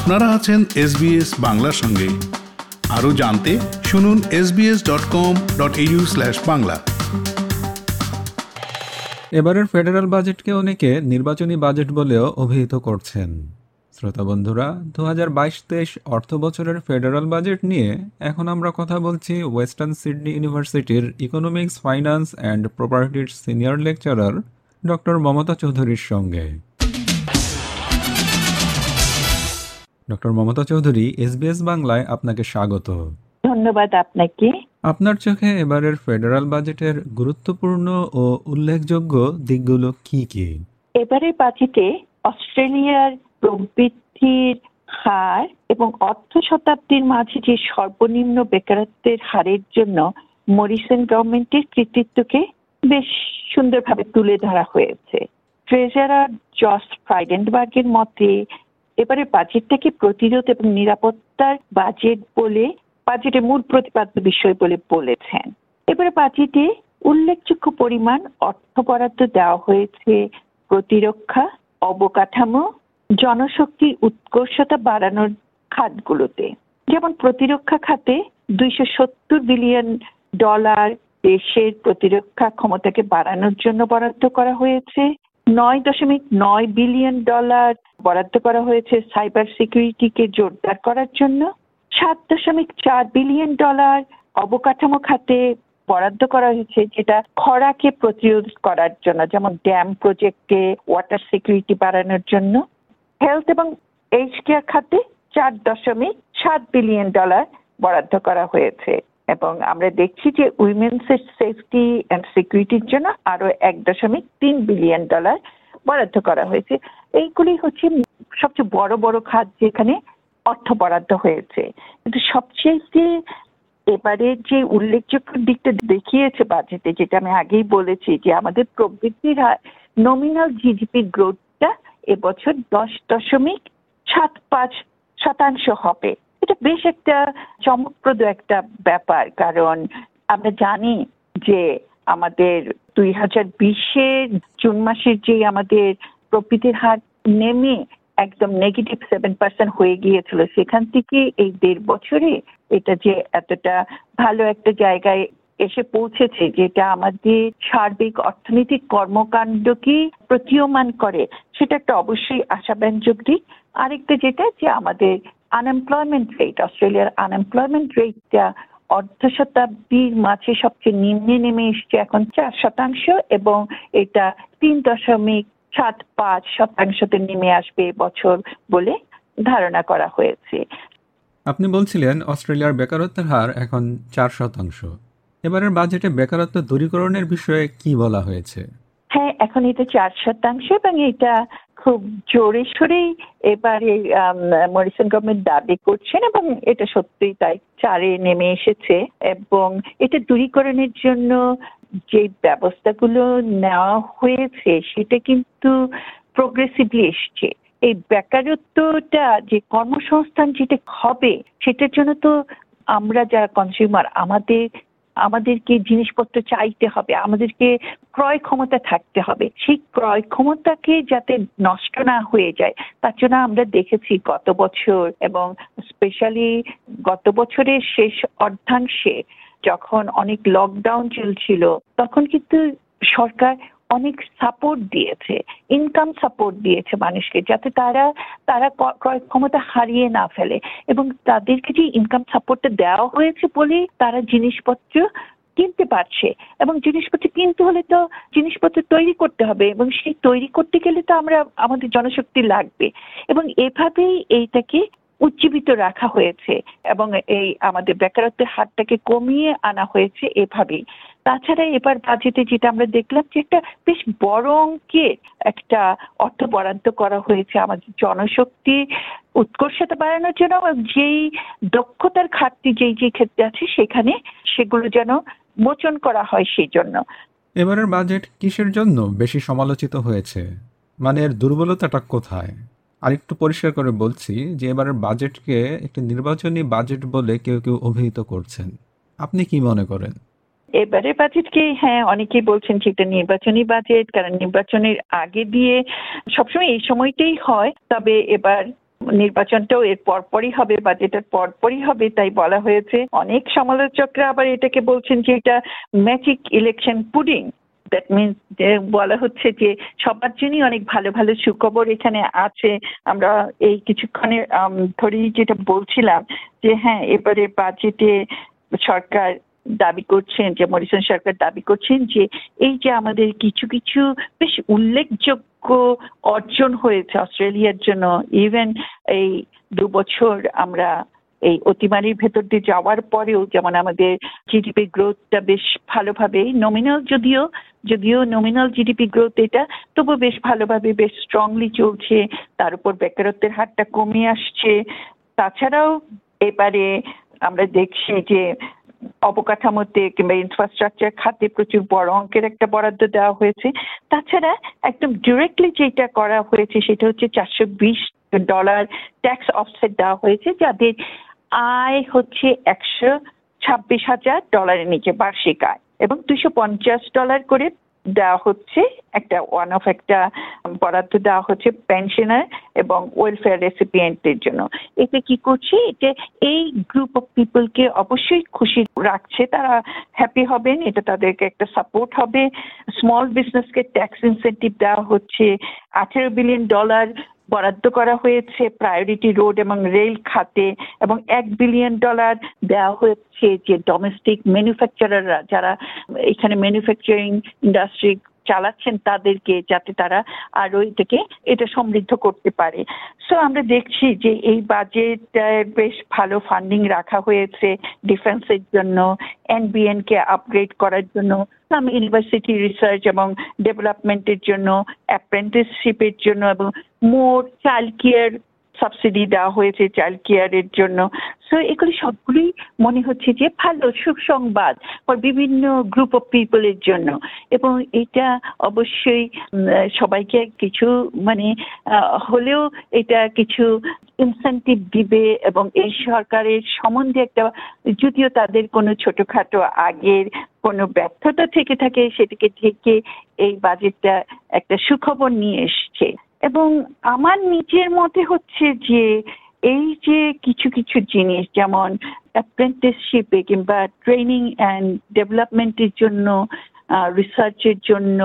আপনারা আছেন এসবিএস বাংলার সঙ্গে। আরও জানতে শুনুন SBS dot com dot U slash Bangla. এবারের ফেডারেল বাজেটকে অনেকে নির্বাচনী বাজেট বলেও অভিহিত করছেন। শ্রোতা বন্ধুরা দু হাজার বাইশ তেইশ অর্থ বছরের ফেডারেল বাজেট নিয়ে এখন আমরা কথা বলছি ওয়েস্টার্ন সিডনি ইউনিভার্সিটির ইকোনমিক্স, ফাইন্যান্স অ্যান্ড প্রপার্টির সিনিয়র লেকচারার ডক্টর মমতা চৌধুরীর সঙ্গে। ডক্টর মমতা চৌধুরী এসবিএস বাংলায় আপনাকে স্বাগত। ধন্যবাদ আপনাকে। আপনার চোখে এবারের ফেডারেল বাজেটের গুরুত্বপূর্ণ ও উল্লেখযোগ্য দিকগুলো কি কি? এবারের বাজেটে অস্ট্রেলিয়ার প্রবৃদ্ধির হার এবং অর্থ শতাব্দীর মাঝে যে সর্বনিম্ন বেকারত্বের হারের জন্য মরিসন গভর্নমেন্টের কৃতিত্বকে বেশ সুন্দরভাবে তুলে ধরা হয়েছে। ট্রেজারার জস ফ্রাইডেনবার্গের মতে এবারে বাজেটটাকে প্রতিরোধ এবং নিরাপত্তার বাজেট বলে বাজেটের মূল প্রতিপাদ্য বিষয় বলে বলেছেন। এবারে বাজেটে উল্লেখযোগ্য পরিমাণ অর্থ বরাদ্দ দেওয়া হয়েছে প্রতিরক্ষা, অবকাঠামো জনশক্তির উৎকর্ষতা বাড়ানোর খাতগুলোতে। যেমন প্রতিরক্ষা খাতে দুইশো সত্তর বিলিয়ন ডলার দেশের প্রতিরক্ষা ক্ষমতাকে বাড়ানোর জন্য বরাদ্দ করা হয়েছে। নয় দশমিক নয় বিলিয়ন ডলার বরাদ্দ করা হয়েছে সাইবার সিকিউরিটিকে জোরদার করার জন্য। সাত দশমিক চার বিলিয়ন ডলার অবকাঠামো খাতে বরাদ্দ করা হয়েছে, যেটা খরাকে প্রতিরোধ করার জন্য, যেমন ড্যাম প্রজেক্টে ওয়াটার সিকিউরিটি বাড়ানোর জন্য। হেলথ এবং এইচ কেয়ার খাতে চার দশমিক সাত বিলিয়ন ডলার বরাদ্দ করা হয়েছে। এবং আমরা দেখছি যে উইমেন্স সেফটি অ্যান্ড সিকিউরিটির জন্য আরও এক দশমিক তিন বিলিয়ন ডলার বরাদ্দ করা হয়েছে। এইগুলি হচ্ছে সবচেয়ে বড় বড় খাত যেখানে অর্থ বরাদ্দ হয়েছে। কিন্তু সবচেয়ে যে এবারে যে উল্লেখযোগ্য দিকটা দেখিয়েছে বাজেটে যেটা আমি আগেই বলেছি যে আমাদের প্রবৃদ্ধির হার নমিনাল জিডিপি গ্রোথটা এবছর দশ দশমিক সাত পাঁচ শতাংশ হবে। এটা বেশ একটা চমকপ্রদ একটা ব্যাপার। কারণ আমরা জানি যে আমাদের দুই হাজার বিশের জুন মাসের যে আমাদের প্রবৃদ্ধির হার নেমে একদম নেগেটিভ সেভেন পার্সেন্ট হয়ে গিয়েছিল, সেখান থেকে এই দেড় বছরে এটা যে এতটা ভালো একটা জায়গায় এসে পৌঁছেছে, যেটা আমাদের সার্বিক অর্থনৈতিক কর্মকাণ্ডকে প্রতীয়মান করে, সেটা একটা অবশ্যই আশাব্যঞ্জক দিক। আরেকটা যেটা যে আমাদের আনএমপ্লয়মেন্ট রেট অস্ট্রেলিয়ার আনএমপ্লয়মেন্ট রেটটা অর্ধ শতাব্দীর মাঝে সবচেয়ে নিম্নে নেমে এসছে এখন চার শতাংশ এবং এটা তিন দশমিক সাত পাঁচ শতাংশতে নেমে আসবে বছর বলে ধারণা করা হয়েছে। আপনি বলছিলেন অস্ট্রেলিয়ার বেকারত্বের হার এখন চার শতাংশ। এবারের বাজেটে বেকারত্ব দূরীকরণের বিষয়ে কি বলা হয়েছে? হ্যাঁ এখন এটা চার শতাংশ এবং এটা খুব জোরে সোরেই এবারে মরিসন গভর্নমেন্ট দাবি করছেন এবং এটা সত্যিই তাই, চারে নেমে এসেছে এবং এটা দূরীকরণের জন্য যে ব্যবস্থাগুলো নেওয়া হয়েছে সেটা কিন্তু প্রোগ্রেসিভলি এসছে। এই বেকারত্বটা যে কর্মসংস্থান যেটা হবে সেটার জন্য তো আমরা যারা কনজিউমার আমাদের আমাদেরকে জিনিসপত্র চাইতে হবে, আমাদেরকে ক্রয় ক্ষমতা থাকতে হবে। সেই ক্রয় ক্ষমতাকে যাতে নষ্ট না হয়ে যায়, তার জন্য আমরা দেখেছি গত বছর এবং স্পেশালি গত বছরের শেষ অর্ধাংশে যখন অনেক লকডাউন চলছিল, তখন কিন্তু সরকার অনেক সাপোর্ট দিয়েছে ইনকাম সাপোর্ট দিয়েছে মানুষকে, যাতে তারা তারা ক্রয় ক্ষমতা হারিয়ে না ফেলে। এবং তাদেরকে যে ইনকাম সাপোর্টটা দেওয়া হয়েছে বলেই তারা জিনিসপত্র কিনতে পারছে। এবং জিনিসপত্র কিনতে হলে তো জিনিসপত্র তৈরি করতে হবে এবং সেই তৈরি করতে গেলে তো আমরা, আমাদের জনশক্তি লাগবে। এবং এভাবেই এইটাকে উজ্জীবিত রাখা হয়েছে এবং এই আমাদের বেকারত্বের হারটাকে কমিয়ে আনা হয়েছে এভাবেই। তাছাড়া এবার বাজেটে যেটা আমরা দেখলাম যে একটা বেশ বড় অঙ্কের একটা অর্থ বরাদ্দ করা হয়েছে আমাদের জনশক্তি উৎকর্ষতা বাড়ানোর জন্য যেই দক্ষতার ঘাটতি যেই যে ক্ষেত্রে আছে সেখানে সেগুলো যেন মোচন করা হয় সেই জন্য এবারের বাজেট কিসের জন্য বেশি সমালোচিত হয়েছে? মানে এর দুর্বলতাটা কোথায়? আরেকটু পরিষ্কার করে বলছি যে এবারের বাজেটকে একটি নির্বাচনী বাজেট বলে কেউ কেউ অভিহিত করছেন। আপনি কি মনে করেন? এবারে বাজেটকে হ্যাঁ অনেকেই বলছেন যে এটা নির্বাচনী বাজেট কারণ নির্বাচনের আগে দিয়ে সবসময় এই সময়টাই হয়। তবে এবার নির্বাচনটাও এর পরপরই হবে বাজেটের পরপরই হবে, তাই বলা হয়েছে। অনেক সমালোচকরা আবার এটাকে বলছেন যে এটা magic election pudding that means বলা হচ্ছে যে সবার জন্যই অনেক ভালো ভালো সুখবর এখানে আছে। আমরা এই কিছুক্ষণের ধরেই যেটা বলছিলাম যে হ্যাঁ এবারে বাজেটে সরকার দাবি করছেন, যে মরিসন সরকার দাবি করছেন যে এই যে আমাদের কিছু কিছু বেশ উল্লেখযোগ্য অর্জন হয়েছে অস্ট্রেলিয়ার জন্য ইভেন এই দু বছর আমরা এই অতিমারির ভেতর দিয়ে যাওয়ার পরেও যেমন আমাদের জিডিপি গ্রোথটা বেশ ভালোভাবে নমিনাল যদিও যদিও নমিনাল জিডিপি গ্রোথ এটা তবু বেশ ভালোভাবে বেশ স্ট্রংলি চলছে, তার উপর বেকারত্বের হারটা কমে আসছে। তাছাড়াও এবারে আমরা দেখছি যে অবকাঠামোতে কিংবা ইনফ্রাস্ট্রাকচার খাতে প্রচুর বড় অঙ্কের একটা বরাদ্দ দেওয়া হয়েছে। তাছাড়া একদম ডিরেক্টলি যেটা করা হয়েছে সেটা হচ্ছে চারশো বিশ ডলার ট্যাক্স অফসেট দেওয়া হয়েছে, যাদের আয় হচ্ছে একশো ছাব্বিশ হাজার ডলারের নিচে বার্ষিক আয় এবং দুশো পঞ্চাশ ডলার করে দেওয়া হচ্ছে, একটা ওয়ান অফ একটা বরাদ্দ দেওয়া হচ্ছে পেনশনার এবং ওয়েলফেয়ার রেসিপিয়েন্টের জন্য। এতে কি করছে? এটা এই গ্রুপ অফ পিপলকে অবশ্যই খুশি রাখছে, তারা হ্যাপি হবেন, এটা তাদেরকে একটা সাপোর্ট হবে। স্মল বিজনেসকে ট্যাক্স ইনসেন্টিভ দেওয়া হচ্ছে, আঠেরো বিলিয়ন ডলার বরাদ্দ করা হয়েছে প্রায়োরিটি রোড এবং রেল খাতে এবং এক বিলিয়ন ডলার দেওয়া হয়েছে যে ডোমেস্টিক ম্যানুফ্যাকচারাররা যারা এখানে ম্যানুফ্যাকচারিং ইন্ডাস্ট্রি চালাচ্ছেন তাদেরকে যাতে তারা আরও এটাকে, এটা সমৃদ্ধ করতে পারে। সো আমরা দেখছি যে এই বাজেট বেশ ভালো ফান্ডিং রাখা হয়েছে ডিফেন্সের জন্য এনবিএন কে আপগ্রেড করার জন্য ইউনিভার্সিটি রিসার্চ এবং ডেভেলপমেন্টের জন্য অ্যাপ্রেন্টিসশিপের জন্য এবং মোর চাইল্ড কেয়ার সাবসিডি দেওয়া হয়েছে চাইল্ড কেয়ারের জন্য। সো এগুলি সবগুলি মনে হচ্ছে যে ভালো, সুসংবাদ for বিভিন্ন গ্রুপ অফ পিপলের জন্য। এবং এটা অবশ্যই সবাইকে কিছু মানে হলেও এটা কিছু ইনসেন্টিভ দিবে এবং এই সরকারের সম্বন্ধে একটা, যদিও তাদের কোনো ছোটখাটো আগের কোনো ব্যর্থতা থেকে থাকে, সেটাকে থেকে এই বাজেটটা একটা সুখবর নিয়ে এসছে। এবং আমার নিজের মতে হচ্ছে যে, এই যে কিছু কিছু জিনিস, যেমন অ্যাপ্রেন্টিসশিপে কিংবা ট্রেনিং অ্যান্ড ডেভেলপমেন্টের জন্য রিসার্চের জন্য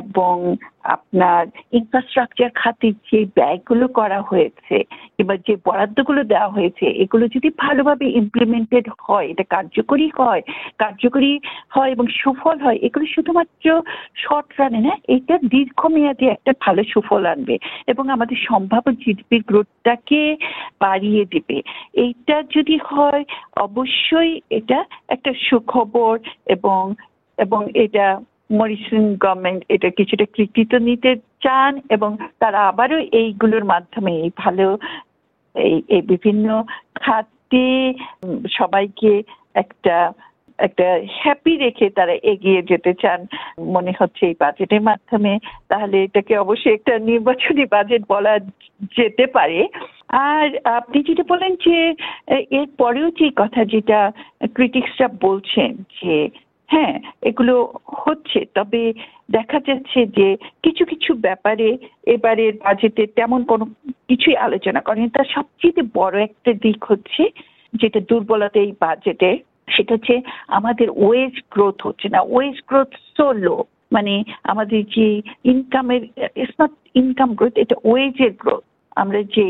এবং আপনার ইনফ্রাস্ট্রাকচার খাতে যে ব্যয়গুলো করা হয়েছে, কিংবা যে বরাদ্দগুলো দেওয়া হয়েছে, এগুলো যদি ভালোভাবে ইমপ্লিমেন্টেড হয়, এটা কার্যকরী হয় কার্যকরী হয় এবং সুফল হয়, এগুলো শুধুমাত্র শর্ট রানে না, এটা দীর্ঘমেয়াদী একটা ভালো সুফল আনবে এবং আমাদের সম্ভাব্য জিডিপি গ্রোথটাকে বাড়িয়ে দেবে। এইটা যদি হয়, অবশ্যই এটা একটা সুখবর এবং এবং এটা মরিসন গভর্নমেন্ট এটা কিছুটা কৃতিত্ব নিতে চান এবং তারা আবারও এইগুলোর মাধ্যমে এই ভালো, এই বিভিন্ন খাতে সবাইকে একটা একটা হ্যাপি রেখে তারা এগিয়ে যেতে চান মনে হচ্ছে এই বাজেটের মাধ্যমে। তাহলে এটাকে অবশ্যই একটা নির্বাচনী বাজেট বলা যেতে পারে। আর আপনি যেটা বলেন যে এর পরেও যে কথা যেটা ক্রিটিক্সরা বলছেন যে হ্যাঁ এগুলো হচ্ছে। তবে দেখা যাচ্ছে যে কিছু কিছু ব্যাপারে এবারের বাজেটে তেমন কোনো কিছুই আলোচনা করেন। তার সবচেয়ে বড় একটা দিক হচ্ছে যেটা দুর্বলতা এই বাজেটে সেটা হচ্ছে আমাদের ওয়েজ গ্রোথ হচ্ছে না। ওয়েজ গ্রোথ সো লো মানে আমাদের যে ইনকামের ইটস নট ইনকাম গ্রোথ এটা ওয়েজের গ্রোথ আমরা যে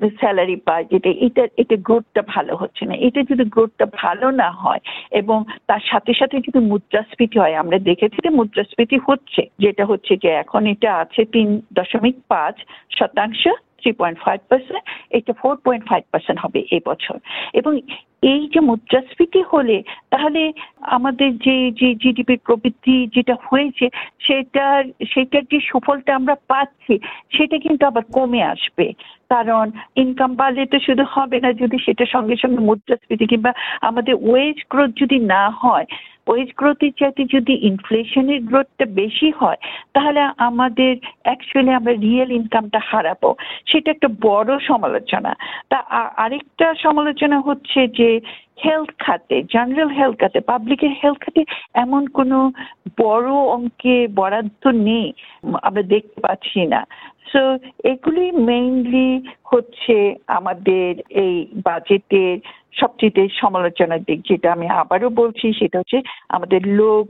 স্যালারি পায় যেটা এটা এটা গ্রোথটা ভালো হচ্ছে না। এটা যদি গ্রোথটা ভালো না হয় এবং তার সাথে সাথে যদি মুদ্রাস্ফীতি হয়, আমরা দেখেছি যে মুদ্রাস্ফীতি হচ্ছে। যেটা হচ্ছে যে এখন এটা আছে তিন দশমিক পাঁচ শতাংশ থ্রি পয়েন্ট ফাইভ পার্সেন্ট এটা ফোর পয়েন্ট ফাইভ পার্সেন্ট হবে এবছর। এবং এই যে মুদ্রাস্ফীতি হলে, তাহলে আমাদের যে যে জিডিপি প্রবৃদ্ধি যেটা হয়েছে, সেটার সেটার যে সুফলটা আমরা পাচ্ছি, সেটা কিন্তু আবার কমে আসবে। কারণ ইনকাম বাড়লে তো শুধু হবে না, যদি সেটা সঙ্গে সঙ্গে মুদ্রাস্ফীতি কিংবা আমাদের ওয়েজ গ্রোথ যদি না হয় ওয়েজ গ্রোথের চাইতে যদি ইনফ্লেশনের গ্রোথটা বেশি হয়, তাহলে আমাদের অ্যাকচুয়ালি আমরা রিয়েল ইনকামটা হারাবো। সেটা একটা বড় সমালোচনা। তা আরেকটা সমালোচনা হচ্ছে যে হেলথ খাতে জেনারেল হেলথ খাতে পাবলিকের হেলথ খাতে এমন কোনো বড় অঙ্কে বরাদ্দ নেই আমরা দেখতে পাচ্ছি না। সো এগুলি মেইনলি হচ্ছে আমাদের এই বাজেটের সবচেয়ে সমালোচনার দিক, যেটা আমি আবারও বলছি, সেটা হচ্ছে আমাদের লো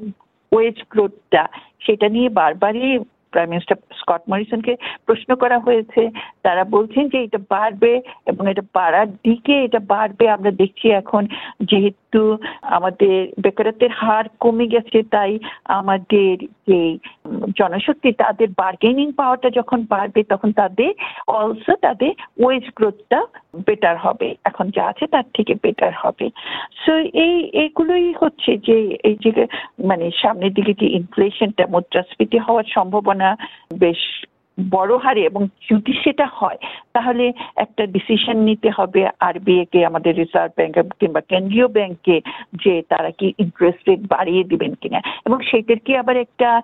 ওয়েজ গ্রোথটা সেটা নিয়ে বারবারই প্রাইম মিনিস্টার স্কট মরিসনকে প্রশ্ন করা হয়েছে। তারা বলছেন যে এটা বাড়বে এবং এটা বাড়ার দিকে এটা বাড়বে। আমরা দেখছি এখন যেহেতু আমাদের বেকারত্বের হার কমে গেছে, তাই আমাদের যে জনশক্তি, তাদের বার্গেনিং পাওয়ারটা যখন বাড়বে, তখন তাদের অলসো তাদের ওয়েজ গ্রোথটা বেটার হবে, এখন যা আছে তার থেকে বেটার হবে। সো এই, এগুলোই হচ্ছে যে, এই যে মানে সামনের দিকে যে ইনফ্লেশনটা মুদ্রাস্ফীতি হওয়ার সম্ভাবনা বেশ বড় হারে এবং যদি সেটা হয়, তাহলে একটা ডিসিশন নিতে হবে আরবিআই কে, আমাদের রিজার্ভ ব্যাংক কিংবা কেন্দ্রীয় ব্যাংকে যে তারা কি ইন্টারেস্ট রেট বাড়িয়ে দিবেন কিনা। এবং সেটার কি আবার একটা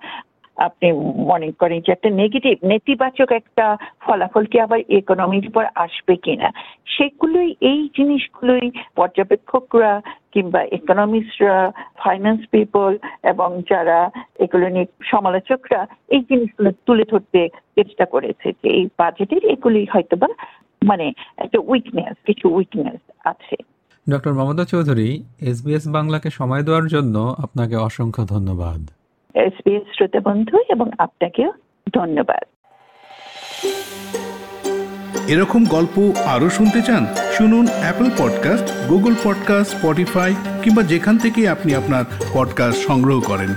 আপনি মনে করেন যে একটা নেগেটিভ নেতিবাচক একটা ফলাফল কি আবার ইকোনমির উপর আসবে কিনা? সেগুলোই, এই জিনিসগুলোই পর্যবেক্ষকরা কিংবা ইকোনমিস্টরা ফাইন্যান্স পিপল এবং যারা এগুলো নিয়ে সমালোচকরা, এই জিনিসগুলো তুলে ধরতে চেষ্টা করেছে যে এই বাজেটের এগুলি হয়তোবা মানে একটা উইকনেস কিছু উইকনেস আছে। ডক্টর মমতা চৌধুরী এসবিএস বাংলাকে সময় দেওয়ার জন্য আপনাকে অসংখ্য ধন্যবাদ। এসবিএস শ্রোতা বন্ধু এবং আপনাকেও ধন্যবাদ। এরকম গল্প আরও শুনতে চান, শুনুন Apple podcast Google podcast Spotify কিংবা যেখান থেকে আপনি আপনার পডকাস্ট সংগ্রহ করেন।